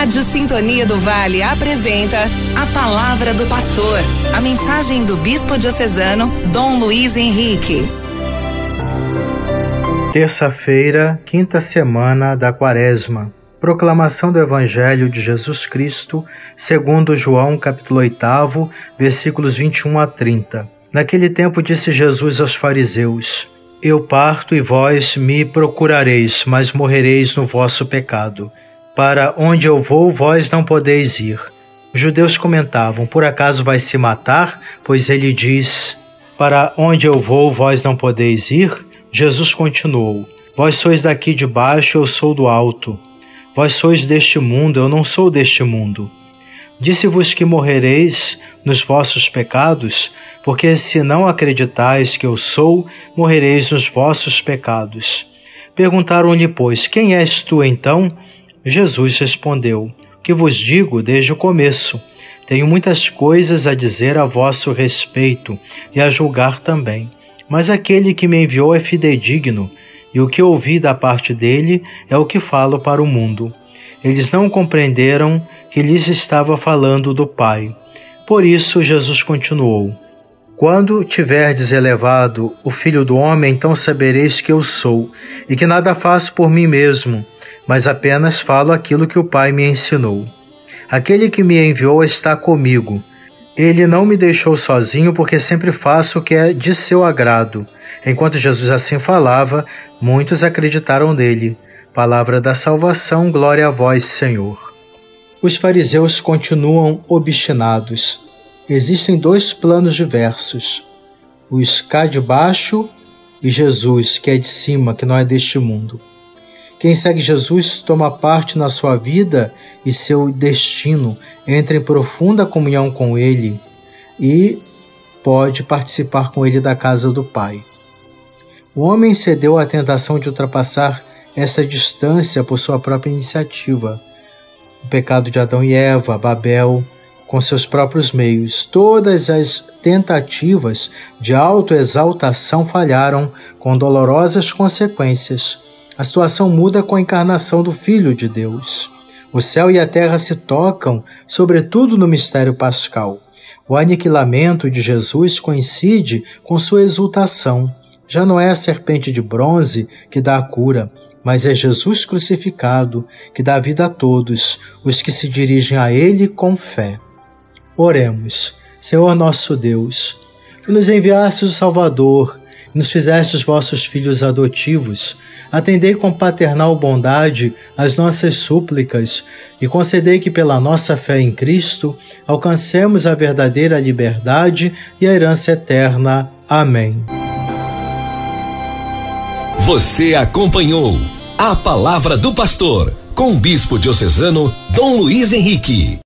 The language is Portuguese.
Rádio Sintonia do Vale apresenta a Palavra do Pastor, a mensagem do Bispo Diocesano Dom Luiz Henrique. Terça-feira, quinta semana da Quaresma. Proclamação do Evangelho de Jesus Cristo, segundo João, capítulo 8, versículos 21 a 30. Naquele tempo disse Jesus aos fariseus: Eu parto e vós me procurareis, mas morrereis no vosso pecado. Para onde eu vou, vós não podeis ir. Os judeus comentavam: Por acaso vai se matar? Pois ele diz: Para onde eu vou, vós não podeis ir? Jesus continuou: Vós sois daqui de baixo, eu sou do alto. Vós sois deste mundo, eu não sou deste mundo. Disse-vos que morrereis nos vossos pecados, porque se não acreditais que eu sou, morrereis nos vossos pecados. Perguntaram-lhe, pois, quem és tu então? Jesus respondeu: Que vos digo desde o começo. Tenho muitas coisas a dizer a vosso respeito e a julgar também. Mas aquele que me enviou é fidedigno, e o que ouvi da parte dele é o que falo para o mundo. Eles não compreenderam que lhes estava falando do Pai. Por isso Jesus continuou: Quando tiverdes elevado o Filho do Homem, então sabereis que eu sou, e que nada faço por mim mesmo mas apenas falo aquilo que o Pai me ensinou. Aquele que me enviou está comigo. Ele não me deixou sozinho porque sempre faço o que é de seu agrado. Enquanto Jesus assim falava, muitos acreditaram nele. Palavra da salvação, glória a vós, Senhor. Os fariseus continuam obstinados. Existem dois planos diversos: os cá de baixo e Jesus, que é de cima, que não é deste mundo. Quem segue Jesus toma parte na sua vida e seu destino, entra em profunda comunhão com Ele e pode participar com Ele da casa do Pai. O homem cedeu à tentação de ultrapassar essa distância por sua própria iniciativa. O pecado de Adão e Eva, Babel, com seus próprios meios. Todas as tentativas de autoexaltação falharam com dolorosas consequências a situação muda com a encarnação do Filho de Deus. O céu e a terra se tocam, sobretudo no mistério pascal. O aniquilamento de Jesus coincide com sua exultação. Já não é a serpente de bronze que dá a cura, mas é Jesus crucificado que dá vida a todos os que se dirigem a Ele com fé. Oremos, Senhor nosso Deus, que nos enviaste o Salvador nos fizestes vossos filhos adotivos, atendei com paternal bondade as nossas súplicas e concedei que, pela nossa fé em Cristo, alcancemos a verdadeira liberdade e a herança eterna. Amém. Você acompanhou a Palavra do Pastor com o Bispo Diocesano Dom Luiz Henrique.